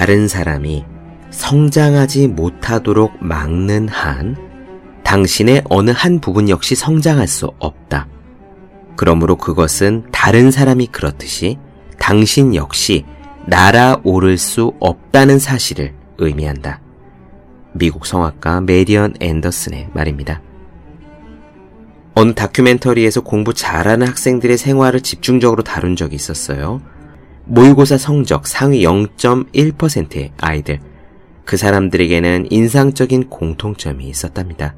다른 사람이 성장하지 못하도록 막는 한 당신의 어느 한 부분 역시 성장할 수 없다. 그러므로 그것은 다른 사람이 그렇듯이 당신 역시 날아오를 수 없다는 사실을 의미한다. 미국 성악가 메리언 앤더슨의 말입니다. 어느 다큐멘터리에서 공부 잘하는 학생들의 생활을 집중적으로 다룬 적이 있었어요. 모의고사 성적 상위 0.1%의 아이들. 그 사람들에게는 인상적인 공통점이 있었답니다.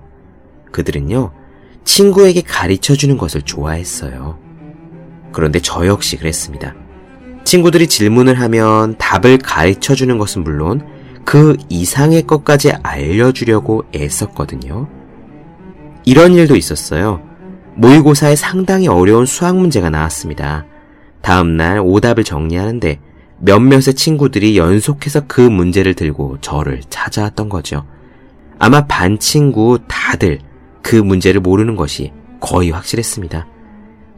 그들은요, 친구에게 가르쳐 주는 것을 좋아했어요. 그런데 저 역시 그랬습니다. 친구들이 질문을 하면 답을 가르쳐 주는 것은 물론 그 이상의 것까지 알려주려고 애썼거든요. 이런 일도 있었어요. 모의고사에 상당히 어려운 수학 문제가 나왔습니다. 다음날 오답을 정리하는데 몇몇의 친구들이 연속해서 그 문제를 들고 저를 찾아왔던 거죠. 아마 반 친구 다들 그 문제를 모르는 것이 거의 확실했습니다.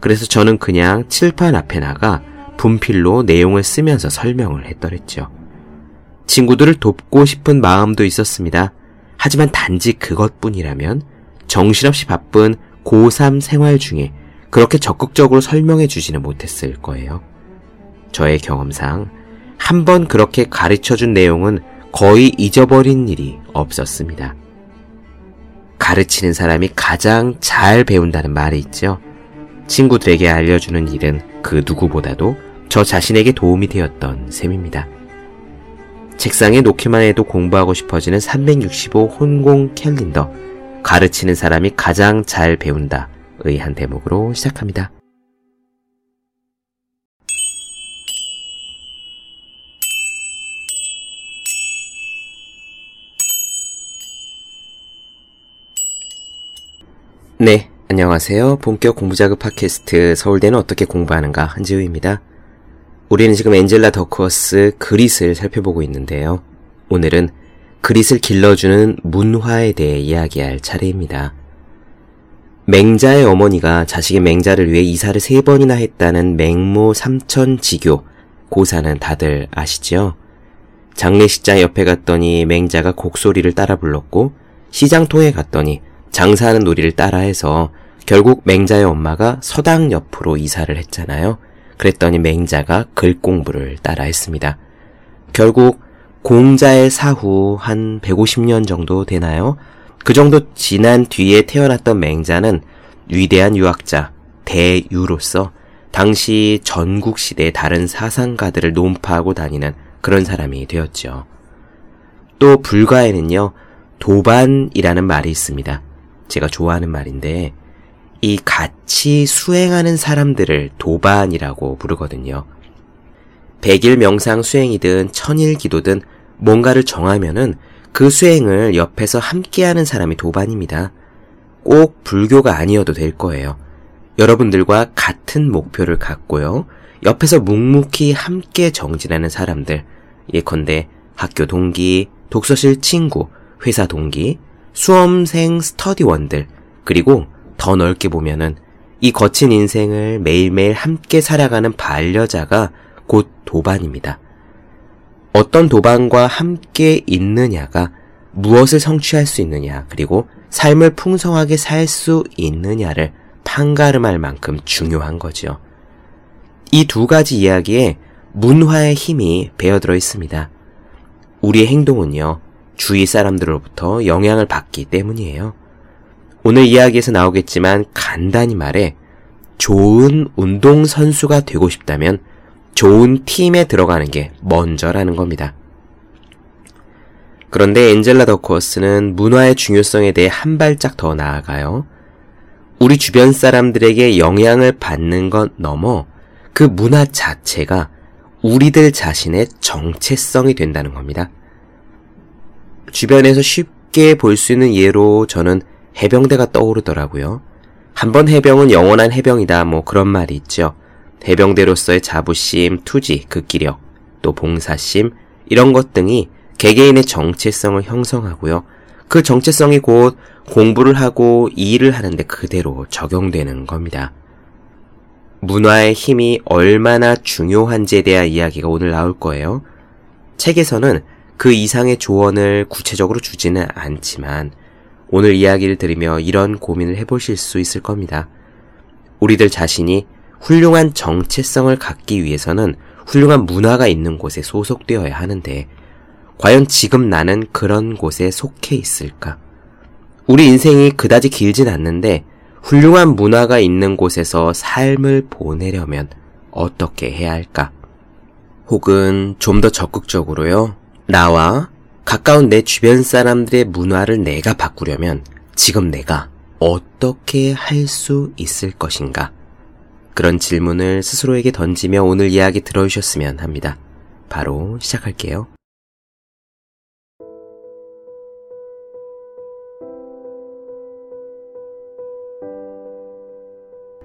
그래서 저는 그냥 칠판 앞에 나가 분필로 내용을 쓰면서 설명을 했더랬죠. 친구들을 돕고 싶은 마음도 있었습니다. 하지만 단지 그것뿐이라면 정신없이 바쁜 고3 생활 중에 그렇게 적극적으로 설명해 주지는 못했을 거예요. 저의 경험상 한 번 그렇게 가르쳐 준 내용은 거의 잊어버린 일이 없었습니다. 가르치는 사람이 가장 잘 배운다는 말이 있죠. 친구들에게 알려주는 일은 그 누구보다도 저 자신에게 도움이 되었던 셈입니다. 책상에 놓기만 해도 공부하고 싶어지는 365 혼공 캘린더. 가르치는 사람이 가장 잘 배운다. 의한 대목으로 시작합니다. 네, 안녕하세요. 본격 공부자극 팟캐스트 서울대는 어떻게 공부하는가 한지우입니다. 우리는 지금 엔젤라 더크워스 그릿을 살펴보고 있는데요. 오늘은 그릿을 길러주는 문화에 대해 이야기할 차례입니다. 맹자의 어머니가 자식의 맹자를 위해 이사를 세 번이나 했다는 맹모 삼천 지교 고사는 다들 아시죠? 장례식장 옆에 갔더니 맹자가 곡소리를 따라 불렀고 시장통에 갔더니 장사하는 놀이를 따라해서 결국 맹자의 엄마가 서당 옆으로 이사를 했잖아요. 그랬더니 맹자가 글 공부를 따라 했습니다. 결국 공자의 사후 한 150년 정도 되나요? 그 정도 지난 뒤에 태어났던 맹자는 위대한 유학자, 대유로서 당시 전국 시대 다른 사상가들을 논파하고 다니는 그런 사람이 되었죠. 또 불가에는요, 도반이라는 말이 있습니다. 제가 좋아하는 말인데, 이 같이 수행하는 사람들을 도반이라고 부르거든요. 백일 명상 수행이든 천일 기도든 뭔가를 정하면은 그 수행을 옆에서 함께하는 사람이 도반입니다. 꼭 불교가 아니어도 될 거예요. 여러분들과 같은 목표를 갖고요. 옆에서 묵묵히 함께 정진하는 사람들, 예컨대 학교 동기, 독서실 친구, 회사 동기, 수험생 스터디원들, 그리고 더 넓게 보면은 이 거친 인생을 매일매일 함께 살아가는 반려자가 곧 도반입니다. 어떤 도반과 함께 있느냐가 무엇을 성취할 수 있느냐, 그리고 삶을 풍성하게 살 수 있느냐를 판가름할 만큼 중요한 거죠. 이두 가지 이야기에 문화의 힘이 배어들어 있습니다. 우리의 행동은요, 주위 사람들로부터 영향을 받기 때문이에요. 오늘 이야기에서 나오겠지만 간단히 말해 좋은 운동선수가 되고 싶다면 좋은 팀에 들어가는 게 먼저라는 겁니다. 그런데 엔젤라 더코어스는 문화의 중요성에 대해 한 발짝 더 나아가요. 우리 주변 사람들에게 영향을 받는 것 넘어 그 문화 자체가 우리들 자신의 정체성이 된다는 겁니다. 주변에서 쉽게 볼 수 있는 예로 저는 해병대가 떠오르더라고요. 한번 해병은 영원한 해병이다 뭐 그런 말이 있죠. 해병대로서의 자부심, 투지, 극기력, 또 봉사심 이런 것 등이 개개인의 정체성을 형성하고요. 그 정체성이 곧 공부를 하고 일을 하는데 그대로 적용되는 겁니다. 문화의 힘이 얼마나 중요한지에 대한 이야기가 오늘 나올 거예요. 책에서는 그 이상의 조언을 구체적으로 주지는 않지만 오늘 이야기를 들으며 이런 고민을 해보실 수 있을 겁니다. 우리들 자신이 훌륭한 정체성을 갖기 위해서는 훌륭한 문화가 있는 곳에 소속되어야 하는데 과연 지금 나는 그런 곳에 속해 있을까? 우리 인생이 그다지 길진 않는데 훌륭한 문화가 있는 곳에서 삶을 보내려면 어떻게 해야 할까? 혹은 좀 더 적극적으로요. 나와 가까운 내 주변 사람들의 문화를 내가 바꾸려면 지금 내가 어떻게 할 수 있을 것인가? 그런 질문을 스스로에게 던지며 오늘 이야기 들어주셨으면 합니다. 바로 시작할게요.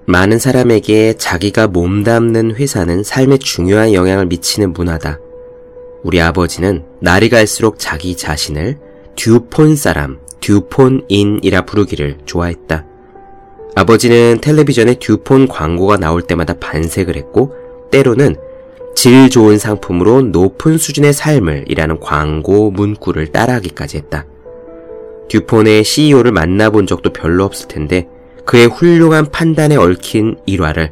많은 사람에게 자기가 몸담는 회사는 삶에 중요한 영향을 미치는 문화다. 우리 아버지는 날이 갈수록 자기 자신을 듀폰 사람, 듀폰인이라 부르기를 좋아했다. 아버지는 텔레비전에 듀폰 광고가 나올 때마다 반색을 했고, 때로는 질 좋은 상품으로 높은 수준의 삶을 이라는 광고 문구를 따라하기까지 했다. 듀폰의 CEO를 만나본 적도 별로 없을 텐데, 그의 훌륭한 판단에 얽힌 일화를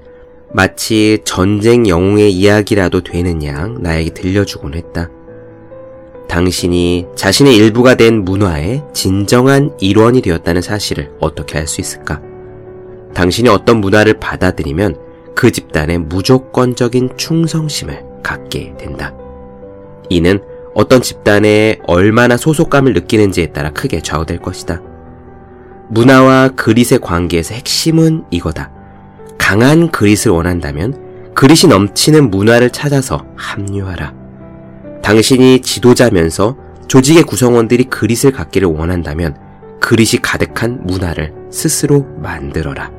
마치 전쟁 영웅의 이야기라도 되는 양 나에게 들려주곤 했다. 당신이 자신의 일부가 된 문화의 진정한 일원이 되었다는 사실을 어떻게 알 수 있을까? 당신이 어떤 문화를 받아들이면 그 집단의 무조건적인 충성심을 갖게 된다. 이는 어떤 집단에 얼마나 소속감을 느끼는지에 따라 크게 좌우될 것이다. 문화와 그릿의 관계에서 핵심은 이거다. 강한 그릿을 원한다면 그릿이 넘치는 문화를 찾아서 합류하라. 당신이 지도자면서 조직의 구성원들이 그릿을 갖기를 원한다면 그릿이 가득한 문화를 스스로 만들어라.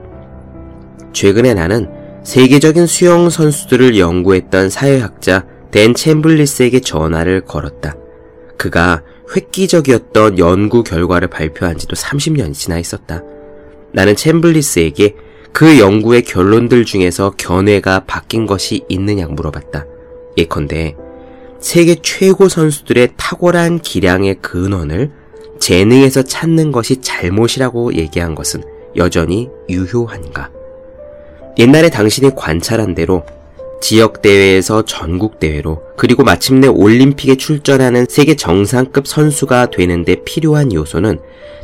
최근에 나는 세계적인 수영 선수들을 연구했던 사회학자 댄 챔블리스에게 전화를 걸었다. 그가 획기적이었던 연구 결과를 발표한 지도 30년이 지나 있었다. 나는 챔블리스에게 그 연구의 결론들 중에서 견해가 바뀐 것이 있느냐 물어봤다. 예컨대 세계 최고 선수들의 탁월한 기량의 근원을 재능에서 찾는 것이 잘못이라고 얘기한 것은 여전히 유효한가? 옛날에 당신이 관찰한 대로 지역 대회에서 전국 대회로 그리고 마침내 올림픽에 출전하는 세계 정상급 선수가 되는데 필요한 요소는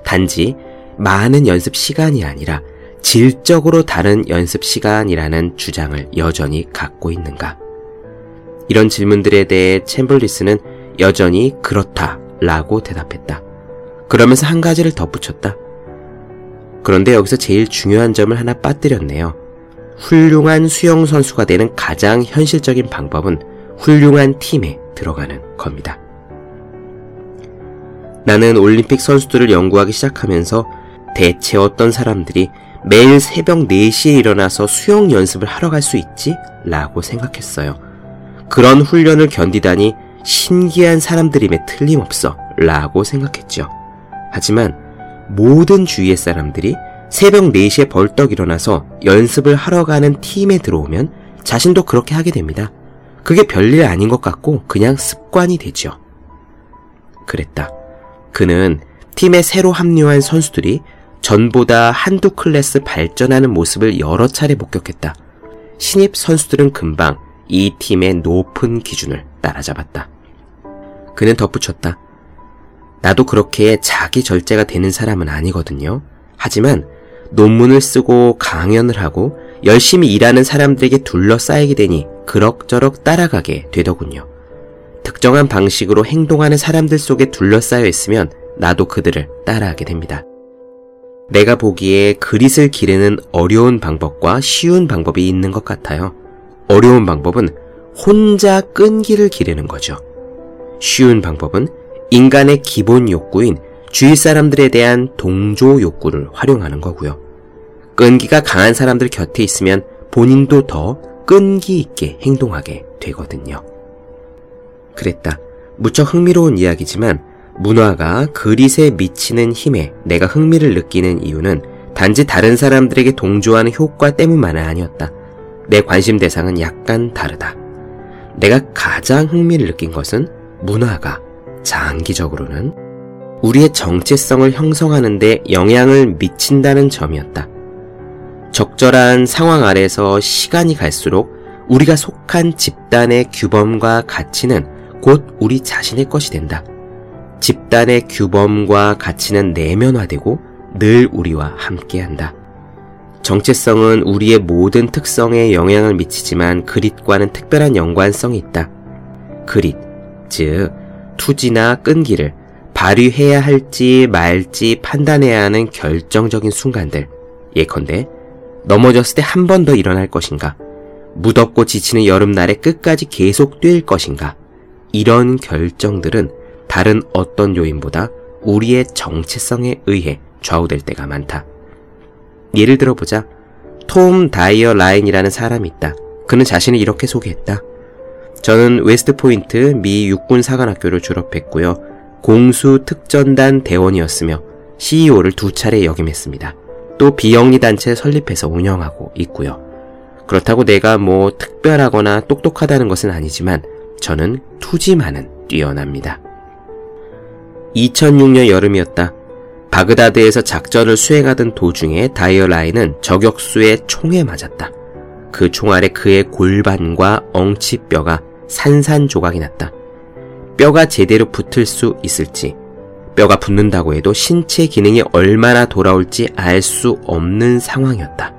단지 많은 연습 시간이 아니라 질적으로 다른 연습 시간이라는 주장을 여전히 갖고 있는가? 이런 질문들에 대해 챔블리스는 여전히 그렇다 라고 대답했다. 그러면서 한 가지를 덧붙였다. 그런데 여기서 제일 중요한 점을 하나 빠뜨렸네요. 훌륭한 수영 선수가 되는 가장 현실적인 방법은 훌륭한 팀에 들어가는 겁니다. 나는 올림픽 선수들을 연구하기 시작하면서 대체 어떤 사람들이 매일 새벽 4시에 일어나서 수영 연습을 하러 갈 수 있지? 라고 생각했어요. 그런 훈련을 견디다니 신기한 사람들임에 틀림없어 라고 생각했죠. 하지만 모든 주위의 사람들이 새벽 4시에 벌떡 일어나서 연습을 하러 가는 팀에 들어오면 자신도 그렇게 하게 됩니다. 그게 별일 아닌 것 같고 그냥 습관이 되죠. 그랬다. 그는 팀에 새로 합류한 선수들이 전보다 한두 클래스 발전하는 모습을 여러 차례 목격했다. 신입 선수들은 금방 이 팀의 높은 기준을 따라잡았다. 그는 덧붙였다. 나도 그렇게 자기 절제가 되는 사람은 아니거든요. 하지만 논문을 쓰고 강연을 하고 열심히 일하는 사람들에게 둘러싸이게 되니 그럭저럭 따라가게 되더군요. 특정한 방식으로 행동하는 사람들 속에 둘러싸여 있으면 나도 그들을 따라하게 됩니다. 내가 보기에 그릿을 기르는 어려운 방법과 쉬운 방법이 있는 것 같아요. 어려운 방법은 혼자 끈기를 기르는 거죠. 쉬운 방법은 인간의 기본 욕구인 주위 사람들에 대한 동조 욕구를 활용하는 거고요. 끈기가 강한 사람들 곁에 있으면 본인도 더 끈기 있게 행동하게 되거든요. 그랬다. 무척 흥미로운 이야기지만 문화가 그릿에 미치는 힘에 내가 흥미를 느끼는 이유는 단지 다른 사람들에게 동조하는 효과 때문만은 아니었다. 내 관심 대상은 약간 다르다. 내가 가장 흥미를 느낀 것은 문화가 장기적으로는 우리의 정체성을 형성하는데 영향을 미친다는 점이었다. 적절한 상황 아래서 시간이 갈수록 우리가 속한 집단의 규범과 가치는 곧 우리 자신의 것이 된다. 집단의 규범과 가치는 내면화되고 늘 우리와 함께한다. 정체성은 우리의 모든 특성에 영향을 미치지만 그릿과는 특별한 연관성이 있다. 그릿, 즉 투지나 끈기를 발휘해야 할지 말지 판단해야 하는 결정적인 순간들. 예컨대 넘어졌을 때 한 번 더 일어날 것인가? 무덥고 지치는 여름날에 끝까지 계속 뛸 것인가? 이런 결정들은 다른 어떤 요인보다 우리의 정체성에 의해 좌우될 때가 많다. 예를 들어보자. 톰 다이어라인이라는 사람이 있다. 그는 자신을 이렇게 소개했다. 저는 웨스트 포인트 미 육군 사관학교를 졸업했고요. 공수 특전단 대원이었으며 CEO를 두 차례 역임했습니다. 또 비영리 단체 설립해서 운영하고 있고요. 그렇다고 내가 뭐 특별하거나 똑똑하다는 것은 아니지만 저는 투지만은 뛰어납니다. 2006년 여름이었다. 바그다드에서 작전을 수행하던 도중에 다이어 라인은 저격수의 총에 맞았다. 그 총알에 그의 골반과 엉치뼈가 산산조각이 났다. 뼈가 제대로 붙을 수 있을지, 뼈가 붙는다고 해도 신체 기능이 얼마나 돌아올지 알 수 없는 상황이었다.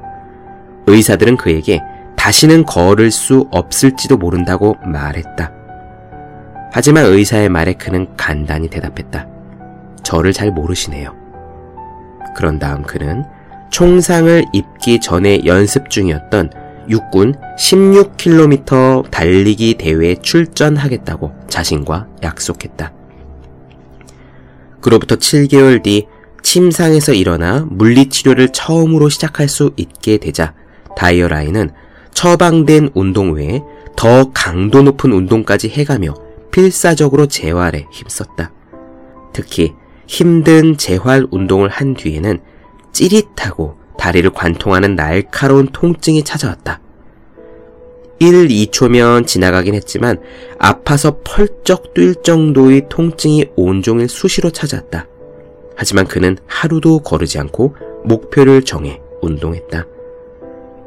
의사들은 그에게 다시는 걸을 수 없을지도 모른다고 말했다. 하지만 의사의 말에 그는 간단히 대답했다. 저를 잘 모르시네요. 그런 다음 그는 총상을 입기 전에 연습 중이었던 육군 16km 달리기 대회에 출전하겠다고 자신과 약속했다. 그로부터 7개월 뒤 침상에서 일어나 물리치료를 처음으로 시작할 수 있게 되자 다이어라인은 처방된 운동 외에 더 강도 높은 운동까지 해가며 필사적으로 재활에 힘썼다. 특히 힘든 재활 운동을 한 뒤에는 찌릿하고 다리를 관통하는 날카로운 통증이 찾아왔다. 1, 2초면 지나가긴 했지만 아파서 펄쩍 뛸 정도의 통증이 온종일 수시로 찾아왔다. 하지만 그는 하루도 거르지 않고 목표를 정해 운동했다.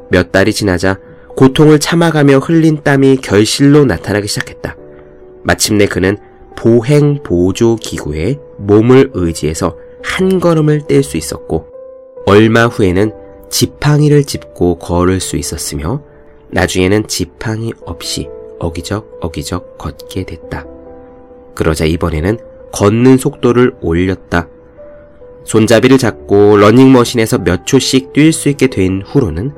몇 달이 지나자 고통을 참아가며 흘린 땀이 결실로 나타나기 시작했다. 마침내 그는 보행 보조 기구에 몸을 의지해서 한 걸음을 뗄 수 있었고 얼마 후에는 지팡이를 짚고 걸을 수 있었으며 나중에는 지팡이 없이 어기적 어기적 걷게 됐다. 그러자 이번에는 걷는 속도를 올렸다. 손잡이를 잡고 러닝머신에서 몇 초씩 뛸 수 있게 된 후로는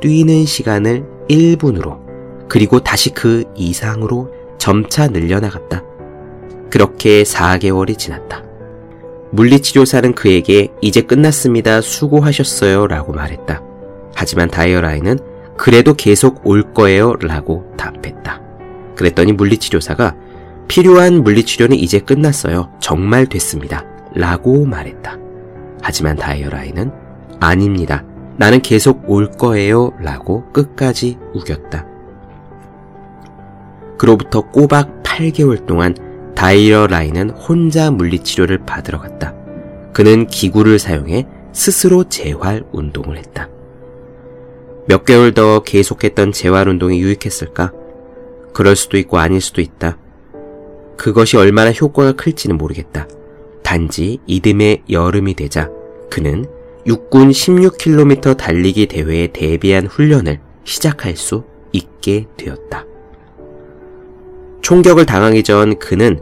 뛰는 시간을 1분으로 그리고 다시 그 이상으로 점차 늘려나갔다. 그렇게 4개월이 지났다. 물리치료사는 그에게 이제 끝났습니다. 수고하셨어요. 라고 말했다. 하지만 다이어라인은 그래도 계속 올 거예요. 라고 답했다. 그랬더니 물리치료사가 필요한 물리치료는 이제 끝났어요. 정말 됐습니다. 라고 말했다. 하지만 다이어라인은 아닙니다. 나는 계속 올 거예요. 라고 끝까지 우겼다. 그로부터 꼬박 8개월 동안 다이어 라인은 혼자 물리치료를 받으러 갔다. 그는 기구를 사용해 스스로 재활 운동을 했다. 몇 개월 더 계속했던 재활 운동이 유익했을까? 그럴 수도 있고 아닐 수도 있다. 그것이 얼마나 효과가 클지는 모르겠다. 단지 이듬해 여름이 되자 그는 육군 16km 달리기 대회에 대비한 훈련을 시작할 수 있게 되었다. 총격을 당하기 전 그는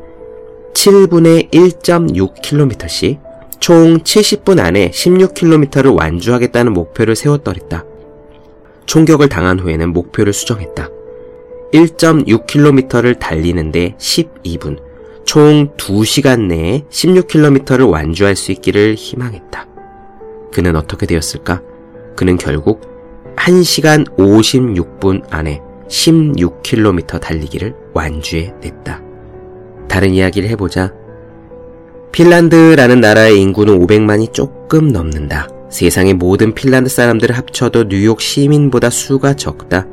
7분에 1.6km씩 총 70분 안에 16km를 완주하겠다는 목표를 세웠더랬다. 총격을 당한 후에는 목표를 수정했다. 1.6km를 달리는데 12분, 총 2시간 내에 16km를 완주할 수 있기를 희망했다. 그는 어떻게 되었을까? 그는 결국 1시간 56분 안에 16km 달리기를 완주해 냈다. 다른 이야기를 해보자. 핀란드라는 나라의 인구는 500만이 조금 넘는다. 세상의 모든 핀란드 사람들을 합쳐도 뉴욕 시민보다 수가 적다.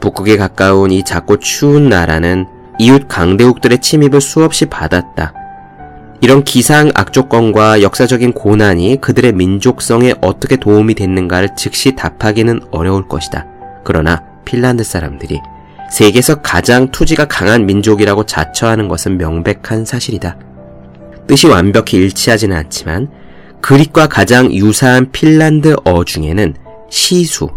북극에 가까운 이 작고 추운 나라는 이웃 강대국들의 침입을 수없이 받았다. 이런 기상 악조건과 역사적인 고난이 그들의 민족성에 어떻게 도움이 됐는가를 즉시 답하기는 어려울 것이다. 그러나 핀란드 사람들이 세계에서 가장 투지가 강한 민족이라고 자처하는 것은 명백한 사실이다. 뜻이 완벽히 일치하지는 않지만 그릿과 가장 유사한 핀란드어 중에는 시수,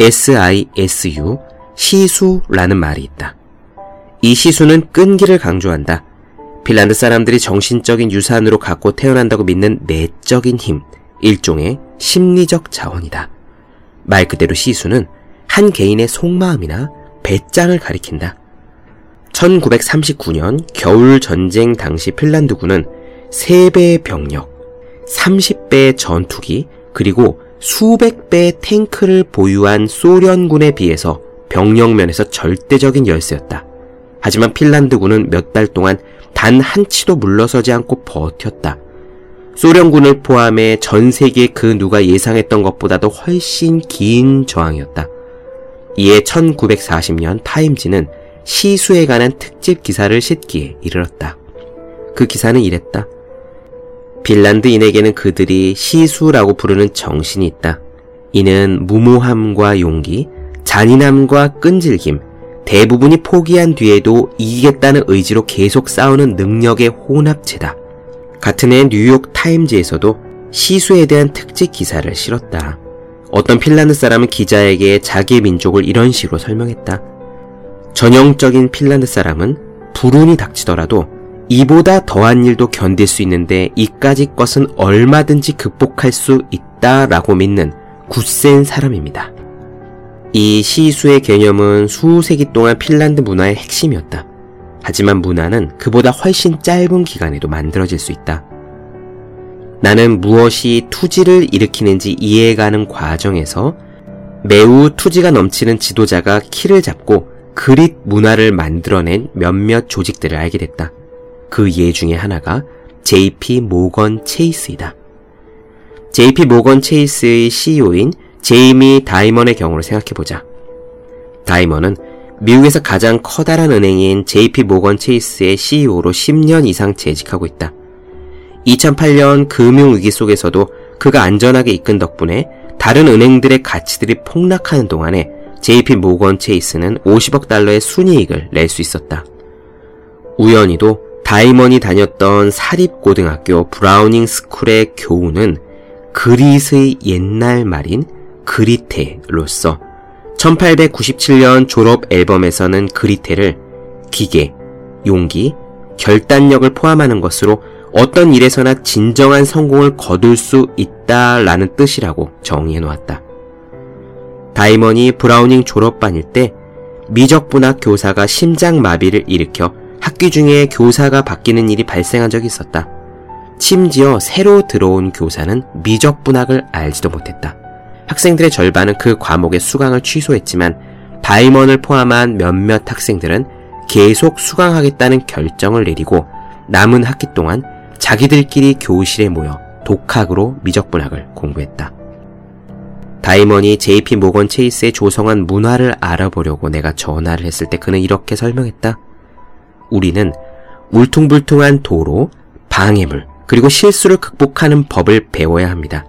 S-I-S-U, 시수라는 말이 있다. 이 시수는 끈기를 강조한다. 핀란드 사람들이 정신적인 유산으로 갖고 태어난다고 믿는 내적인 힘, 일종의 심리적 자원이다. 말 그대로 시수는 한 개인의 속마음이나 배짱을 가리킨다. 1939년 겨울 전쟁 당시 핀란드군은 3배의 병력, 30배의 전투기, 그리고 수백 배의 탱크를 보유한 소련군에 비해서 병력면에서 절대적인 열세였다. 하지만 핀란드군은 몇 달 동안 단 한 치도 물러서지 않고 버텼다. 소련군을 포함해 전 세계 그 누가 예상했던 것보다도 훨씬 긴 저항이었다. 이에 1940년 타임지는 시수에 관한 특집 기사를 싣기에 이르렀다. 그 기사는 이랬다. 핀란드인에게는 그들이 시수라고 부르는 정신이 있다. 이는 무모함과 용기, 잔인함과 끈질김, 대부분이 포기한 뒤에도 이기겠다는 의지로 계속 싸우는 능력의 혼합체다. 같은 해 뉴욕 타임즈에서도 시수에 대한 특집 기사를 실었다. 어떤 핀란드 사람은 기자에게 자기의 민족을 이런 식으로 설명했다. 전형적인 핀란드 사람은 불운이 닥치더라도 이보다 더한 일도 견딜 수 있는데 이까지 것은 얼마든지 극복할 수 있다라고 믿는 굳센 사람입니다. 이 시수의 개념은 수세기 동안 핀란드 문화의 핵심이었다. 하지만 문화는 그보다 훨씬 짧은 기간에도 만들어질 수 있다. 나는 무엇이 투지를 일으키는지 이해해가는 과정에서 매우 투지가 넘치는 지도자가 키를 잡고 그릿 문화를 만들어낸 몇몇 조직들을 알게 됐다. 그 예 중에 하나가 JP 모건 체이스이다. JP 모건 체이스의 CEO인 제이미 다이먼의 경우를 생각해보자. 다이먼은 미국에서 가장 커다란 은행인 JP 모건 체이스의 CEO로 10년 이상 재직하고 있다. 2008년 금융위기 속에서도 그가 안전하게 이끈 덕분에 다른 은행들의 가치들이 폭락하는 동안에 JP 모건 체이스는 50억 달러의 순이익을 낼 수 있었다. 우연히도 다이먼이 다녔던 사립고등학교 브라우닝 스쿨의 교우는 그릿의 옛날 말인 그리테로서 1897년 졸업 앨범에서는 그리테를 기계, 용기, 결단력을 포함하는 것으로 어떤 일에서나 진정한 성공을 거둘 수 있다라는 뜻이라고 정의해 놓았다. 다이먼이 브라우닝 졸업반일 때 미적분학 교사가 심장마비를 일으켜 학기 중에 교사가 바뀌는 일이 발생한 적이 있었다. 심지어 새로 들어온 교사는 미적분학을 알지도 못했다. 학생들의 절반은 그 과목의 수강을 취소했지만 다이먼을 포함한 몇몇 학생들은 계속 수강하겠다는 결정을 내리고 남은 학기 동안 자기들끼리 교실에 모여 독학으로 미적분학을 공부했다. 다이먼이 JP 모건 체이스의 조성한 문화를 알아보려고 내가 전화를 했을 때 그는 이렇게 설명했다. 우리는 울퉁불퉁한 도로, 방해물, 그리고 실수를 극복하는 법을 배워야 합니다.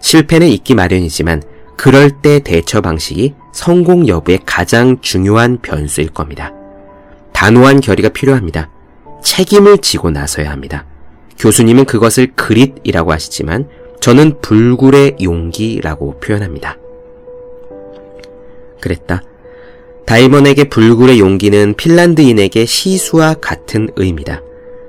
실패는 있기 마련이지만 그럴 때 대처 방식이 성공 여부의 가장 중요한 변수일 겁니다. 단호한 결의가 필요합니다. 책임을 지고 나서야 합니다. 교수님은 그것을 그릿이라고 하시지만 저는 불굴의 용기라고 표현합니다. 그랬다. 다이먼에게 불굴의 용기는 핀란드인에게 시수와 같은 의미다.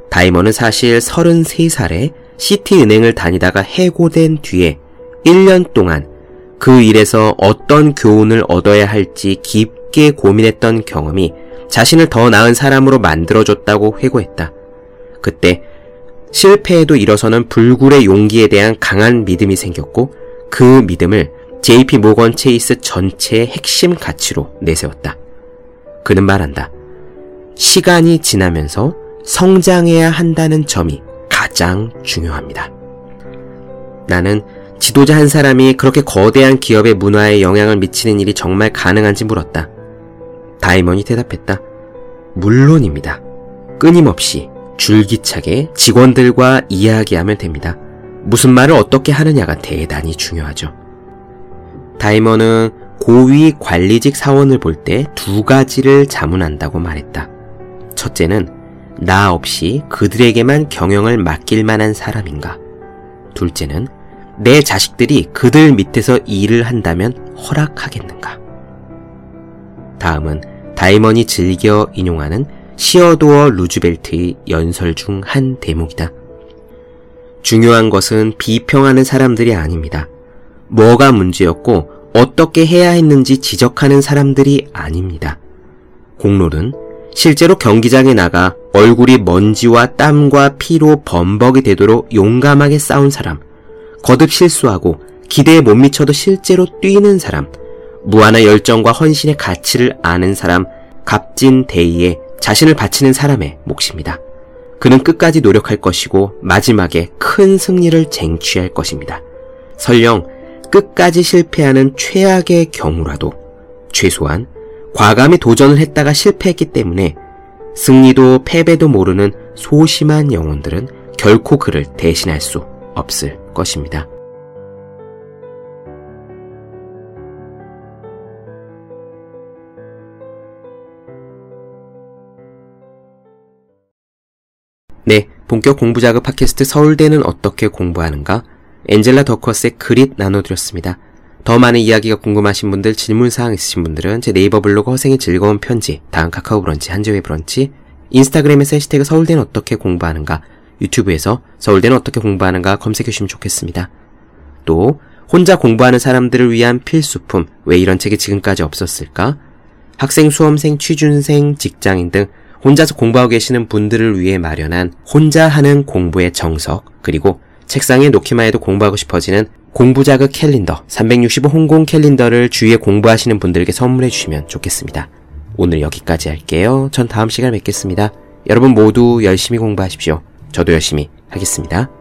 다이먼은 사실 33살에 시티은행을 다니다가 해고된 뒤에 1년 동안 그 일에서 어떤 교훈을 얻어야 할지 깊게 고민했던 경험이 자신을 더 나은 사람으로 만들어줬다고 회고했다. 그때 실패에도 일어서는 불굴의 용기에 대한 강한 믿음이 생겼고 그 믿음을 JP 모건 체이스 전체의 핵심 가치로 내세웠다. 그는 말한다. 시간이 지나면서 성장해야 한다는 점이 가장 중요합니다. 나는 지도자 한 사람이 그렇게 거대한 기업의 문화에 영향을 미치는 일이 정말 가능한지 물었다. 다이먼이 대답했다. 물론입니다. 끊임없이 줄기차게 직원들과 이야기하면 됩니다. 무슨 말을 어떻게 하느냐가 대단히 중요하죠. 다이머는 고위 관리직 사원을 볼 때 두 가지를 자문한다고 말했다. 첫째는 나 없이 그들에게만 경영을 맡길 만한 사람인가. 둘째는 내 자식들이 그들 밑에서 일을 한다면 허락하겠는가. 다음은 다이먼이 즐겨 인용하는 시어도어 루즈벨트의 연설 중 한 대목이다. 중요한 것은 비평하는 사람들이 아닙니다. 뭐가 문제였고 어떻게 해야 했는지 지적하는 사람들이 아닙니다. 공로는 실제로 경기장에 나가 얼굴이 먼지와 땀과 피로 범벅이 되도록 용감하게 싸운 사람, 거듭 실수하고 기대에 못 미쳐도 실제로 뛰는 사람, 무한한 열정과 헌신의 가치를 아는 사람, 값진 대의에 자신을 바치는 사람의 몫입니다. 그는 끝까지 노력할 것이고 마지막에 큰 승리를 쟁취할 것입니다. 설령 끝까지 실패하는 최악의 경우라도 최소한 과감히 도전을 했다가 실패했기 때문에 승리도 패배도 모르는 소심한 영혼들은 결코 그를 대신할 수 없을 것입니다. 네, 본격 공부자극 팟캐스트 서울대는 어떻게 공부하는가? 엔젤라 더커스의 그릿 나눠드렸습니다. 더 많은 이야기가 궁금하신 분들, 질문사항 있으신 분들은 제 네이버 블로그 허생의 즐거운 편지, 다음 카카오 브런치, 한재회 브런치, 인스타그램에서 해시태그 서울대는 어떻게 공부하는가, 유튜브에서 서울대는 어떻게 공부하는가 검색해주시면 좋겠습니다. 또, 혼자 공부하는 사람들을 위한 필수품, 왜 이런 책이 지금까지 없었을까? 학생, 수험생, 취준생, 직장인 등 혼자서 공부하고 계시는 분들을 위해 마련한 혼자 하는 공부의 정석, 그리고 책상에 놓기만 해도 공부하고 싶어지는 공부 자극 캘린더 365 홍콩 캘린더를 주위에 공부하시는 분들에게 선물해 주시면 좋겠습니다. 오늘 여기까지 할게요. 전 다음 시간에 뵙겠습니다. 여러분 모두 열심히 공부하십시오. 저도 열심히 하겠습니다.